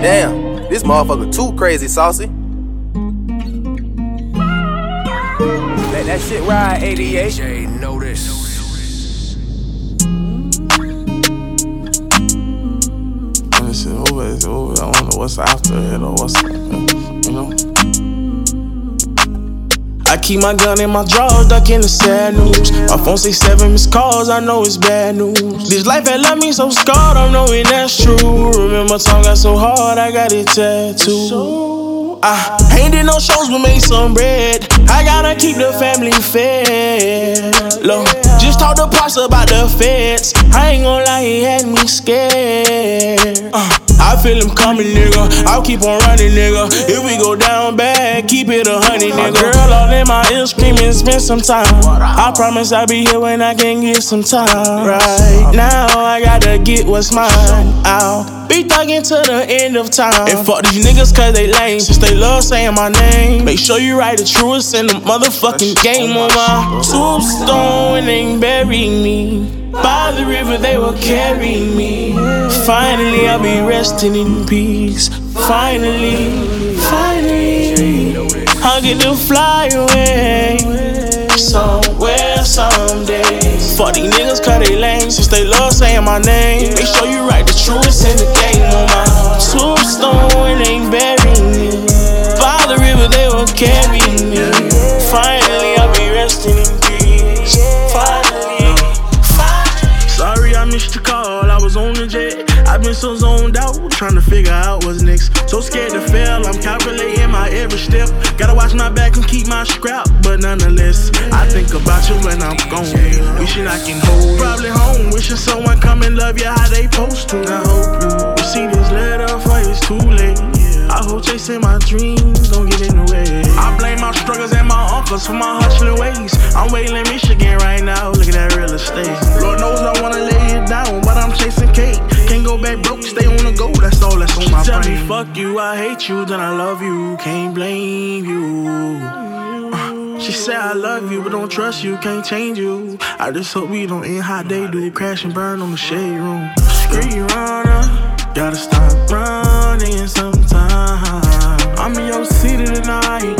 Damn, this motherfucker too crazy saucy. Let that shit ride, 88. Jay, notice. When this shit over, it's over. I don't know what's after it or what's, you know. I keep my gun in my drawers, duck in the sad news. My phone say seven missed calls, I know it's bad news. This life had left me so scarred, I'm knowing that's true. Remember, time got so hard, I got it tattooed. I ain't did no shows, but made some bread. I gotta keep the family fed. Look, just talk to Pops about the feds. I ain't gonna lie, he had me scared. Uh, I feel him coming, nigga. I'll keep on running, nigga. If we go down bad, keep it a honey, nigga. Girl all in my ear screaming, spend some time. I promise I'll be here when I can get some time. Right now, I gotta get what's mine out. Be thuggin' to the end of time. And fuck these niggas cause they lame. Since they love saying my name. Make sure you write the truest in the motherfucking game on my tombstone and they bury me. By the river they will carry me. Finally I'll be resting in peace. Finally, finally, I'll get to fly away. Somewhere, someday. Fuck these niggas cause they lame. Since they love saying my name. Make sure you write the truest in the game on my tombstone and they bury me. By the river they will carry so zoned out, trying to figure out what's next. So scared to fail, I'm calculating my every step. Gotta watch my back and keep my scrap, but nonetheless, I think about you when I'm gone. Wishing I can hold. Probably home, wishing someone come and love you how they supposed to. I hope you see this letter before it's too late. I hope chasing my dreams don't get in the way. I blame my struggles and my uncles for my hustling ways. I'm waiting in Michigan right now, look at that real estate. Tell me fuck you, I hate you, then I love you, can't blame you. Uh, She said I love you, but don't trust you, can't change you. I just hope we don't end how they do, crash and burn on the shade room. Street runner, gotta stop running sometime. I'm in your city tonight,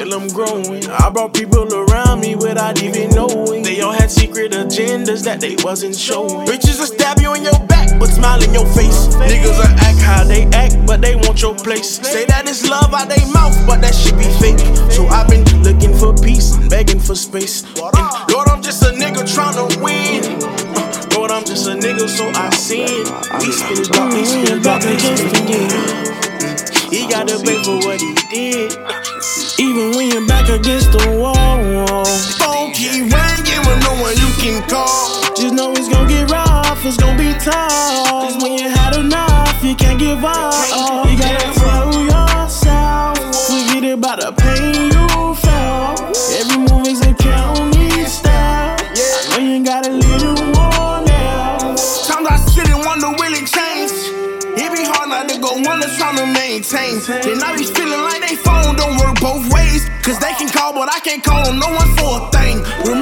and I can feel them growing. I brought people around me without even knowing. They all had secret agendas that they wasn't showing. Bitches will stab you in your back, but smile in your face. Niggas will act how they act, but they want your place. Say that it's love out they mouth, but that shit be fake. So I've been looking for peace, begging for space. And Lord, I'm just a nigga tryna win. Lord, I'm just a nigga, so I sin. We spin it we spin it against the game. He gotta pay for what he did. Even when you're back against the wall, under trying to maintain. Then I be feeling like they phone don't work both ways. Cause they can call, but I can't call on no one for a thing. Remember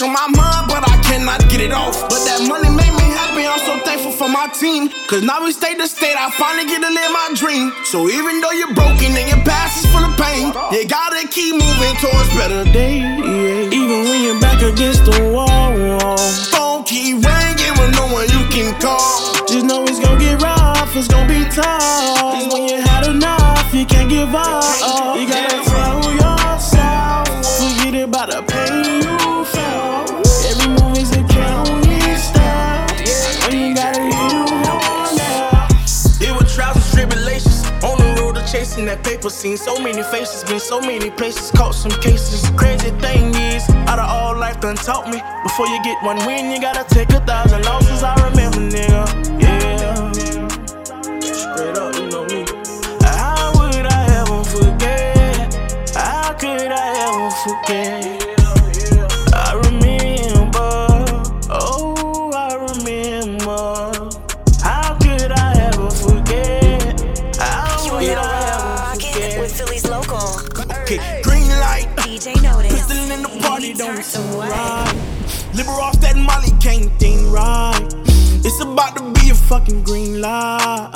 much on my mind, but I cannot get it off. But that money made me happy, I'm so thankful for my team. Cause now we state to state, I finally get to live my dream. So even though you're broken and your past is full of pain, you gotta keep moving towards better days. Even when you're back against the wall, Phone keep ringing Seen so many faces, been so many places, caught some cases. Crazy thing is, out of all life done taught me. Before you get one win, you gotta take a thousand losses. I remember, nigga. Yeah. Straight up, you know me. How would I ever forget? How could I ever forget? Don't seem away. right. Liver off that Molly, can't think right. It's about to be a fucking green light.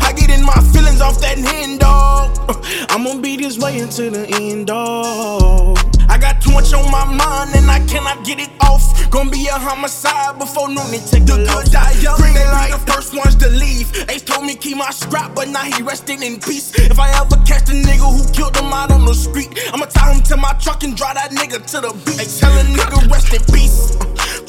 I get in my feelings off that hand dog. I'm gonna be this way until the end, dog. I got too much on my mind and I cannot get it off. Gonna be a homicide before noon They take the good die young. Green they be the first ones to leave. Ace told me keep my scrap, but now he resting in peace. If I ever catch the nigga who killed him out on the street, I'ma tie him to my truck and drive that nigga to the beach. Hey, tell a nigga rest in peace.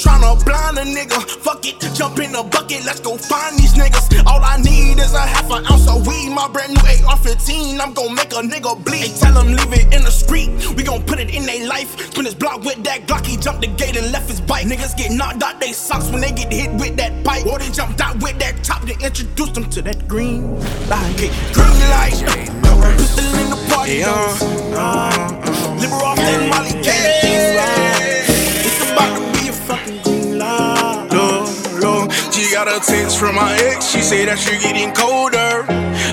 Tryna blind a nigga, fuck it, jump in the bucket, let's go find these niggas. All I need is a half an ounce of weed, my brand new AR-15. I'm gon' make a nigga bleed. Hey, tell him leave it in the street, we gon' put it in they life. Spin his block with that Glock, he jumped the gate and left his bike. Niggas get knocked out they socks when they get hit with that pipe. Or they jumped out with that top, they introduce them to that green light. Green light, pistol in the party, uh, Liver off that Molly, can't got a text from my ex. She said that you're getting colder.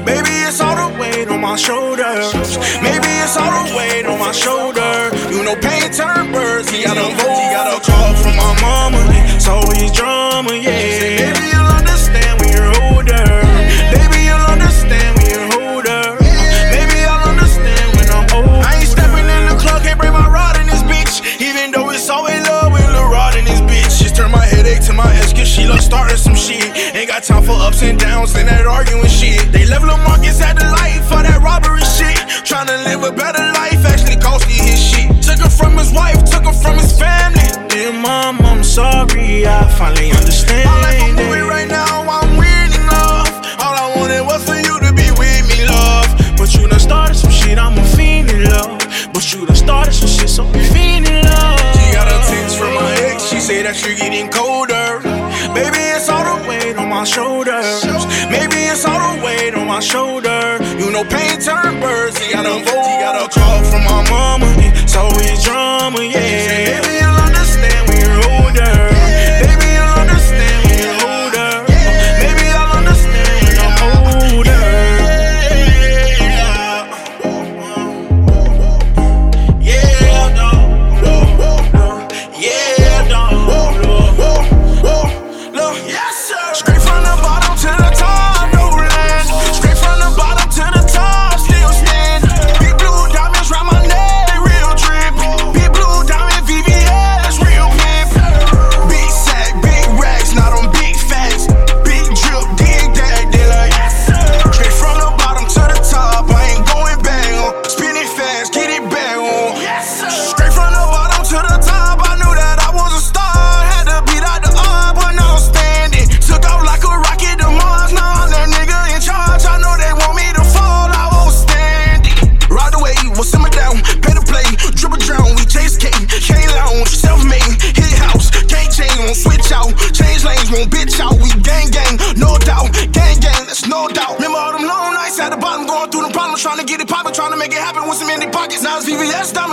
Baby, it's all the weight on my shoulders. Maybe it's all the weight on my shoulder. You know, pain turn birds. He got a vote. He got a call from my mama. It's always drama, yeah. Baby, you'll understand when you're older. Baby, you'll understand when you're older. Maybe I'll understand when I'm old. I ain't stepping in the club, can't bring my rod in this bitch. Even though it's always love with Lil Rod in this bitch. Just turn my to my ex, cause she love starting some shit. Ain't got time for ups and downs, and that arguing shit. They left Lil Marcus at the light for that robbery shit. Tryna live a better life, actually costly his shit. Took her from his wife, took her from his family. Dear mom, I'm sorry, I finally understand. My life I'm doing right now, I'm weird enough. All I wanted was for you to be with me, love. But you done started some shit, I'm a fiend in love. But you done started some shit, that you're getting colder. Baby, it's all the weight on my shoulders. Maybe it's all the weight on my shoulder. You know, pain turn birds. He got a vote, he got a call from my mama. It's always drama, yeah.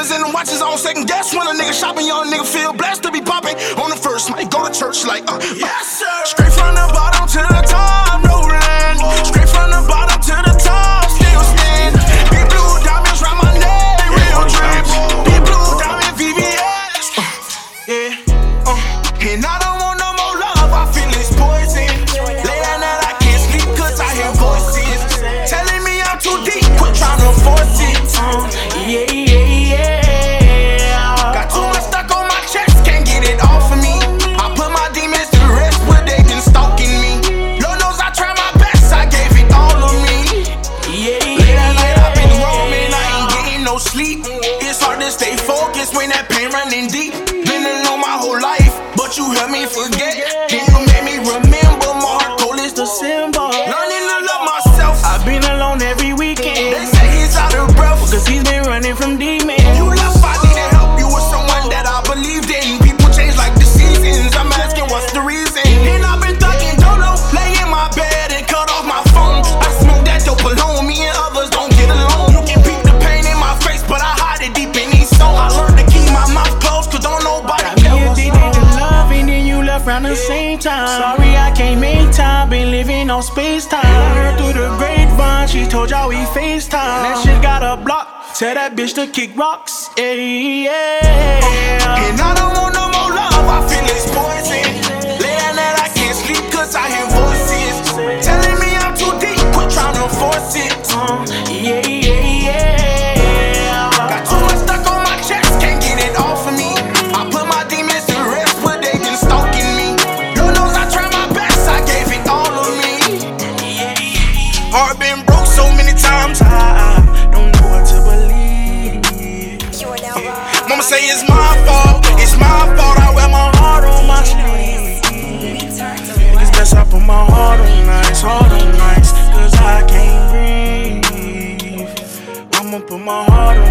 Diamonds and them watches, don't second guess when a nigga shopping, young nigga feel blessed to be popping. On the first might go to church like, uh, yes that pain running deep. Been alone my whole life, but you helped me forget. On space heard through the grapevine, she told y'all we FaceTime. That shit got a block, tell that bitch to kick rocks. Yeah, yeah. And I don't want no more love, I feel it's poison. Laying that I can't sleep cause I hear voices. Telling me I'm too deep, quit trying to force it. My heart on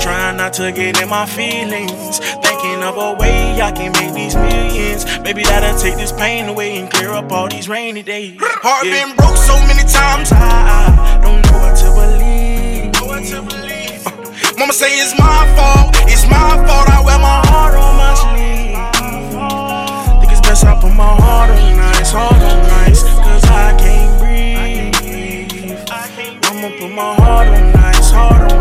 trying not to get in my feelings. Thinking of a way I can make these millions. Maybe that'll take this pain away and clear up all these rainy days. Heart Yeah. been broke so many times. I don't know what to believe. Uh, Mama say it's my fault, it's my fault. I wear my Heart on my sleeve. Think it's best I put my heart on nice, heart on nice, cause I can't breathe. I'ma put my heart on nice, heart on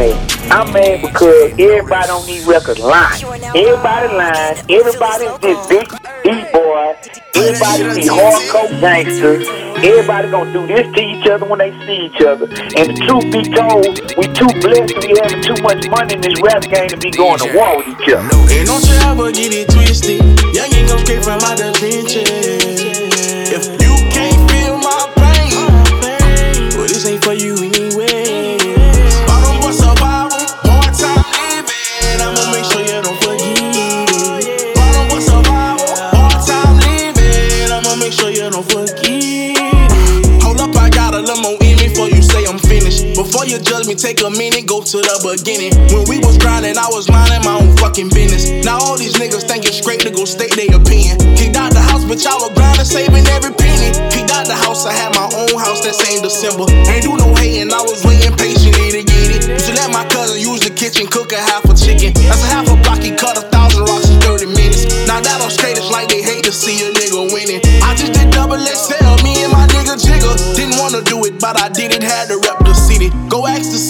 mad. I'm mad because everybody on these records lying. Everybody lying. Everybody this big D-boy. Everybody these hardcore gangsters. Everybody gonna do this to each other when they see each other. And the truth be told, we too blessed to be having too much money in this rap game to be going to war with each other. And don't you ever get it twisted. Young ain't come straight from out the trenches. If you can't feel my pain, well, this ain't for you anyway. Take a minute, go to the beginning. When we was grinding, I was minding my own fucking business. Now all these niggas think it's straight to go state their opinion. Kicked out the house, but y'all were grinding, saving every penny. Kicked out the house, I had my own house that same December. Ain't do no hating, I was waiting patiently to get it. Used to let my cousin use the kitchen, cook a half a chicken. That's a half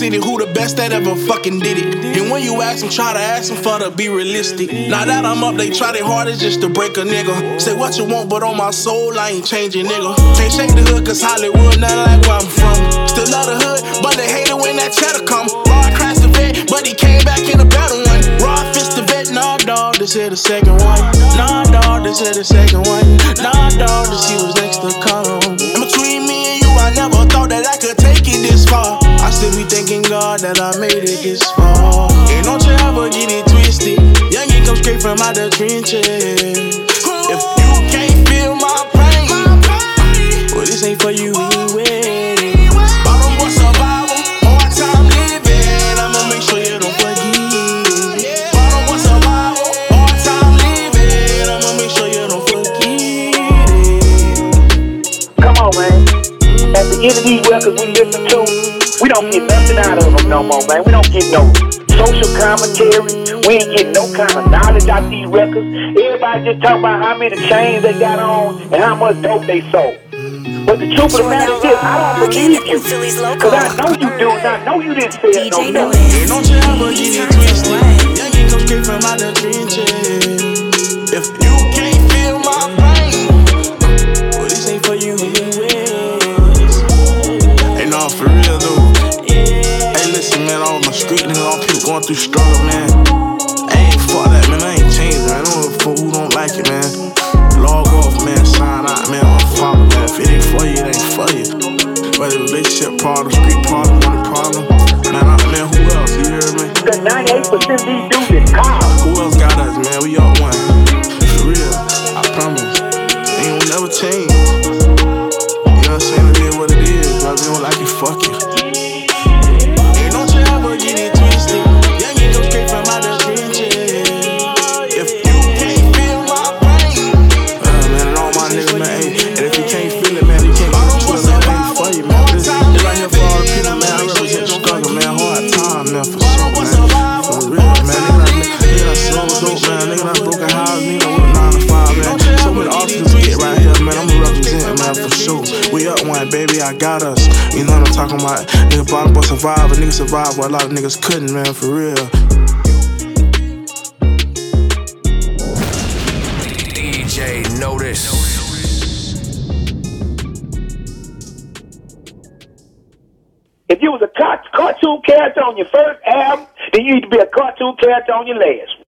city who the best that ever fucking did it. And when you ask them, try to ask them for to be realistic. Now that I'm up, they try their hardest just to break a nigga. Say what you want, but on my soul, I ain't changing, nigga. Can't shake the hood, cause Hollywood, nothing like where I'm from. Still love the hood, but they hate it when that cheddar come. Rod crashed the vet, but he came back in a better one. Rod fist the vet, Nah, dog, this here the second one. Nah, dog, this here the second one. Nah, dog, this he was next to God that I made it this far. And don't you ever get it twisted. Young ain't come straight from out the trenches. Out of them no more, man. We don't get no social commentary. We ain't getting no kind of knowledge out these records. Everybody just talk about how many chains they got on and how much dope they sold. But the truth of the matter is this, I don't believe you. Philly's local. Cause I know you do, and I know you didn't say it no DJ Nigga, done broke a house, nigga, with a nine to five, man. So many officers get right here, man. I'ma represent, man, for sure. We up one, baby, I got us. You know what I'm talking about? Nigga, bottom boy survive, a nigga survive, but a lot of niggas couldn't, man, for real. DJ Notice. If you was a cartoon character on your first album, then you need to be a cartoon character on your last.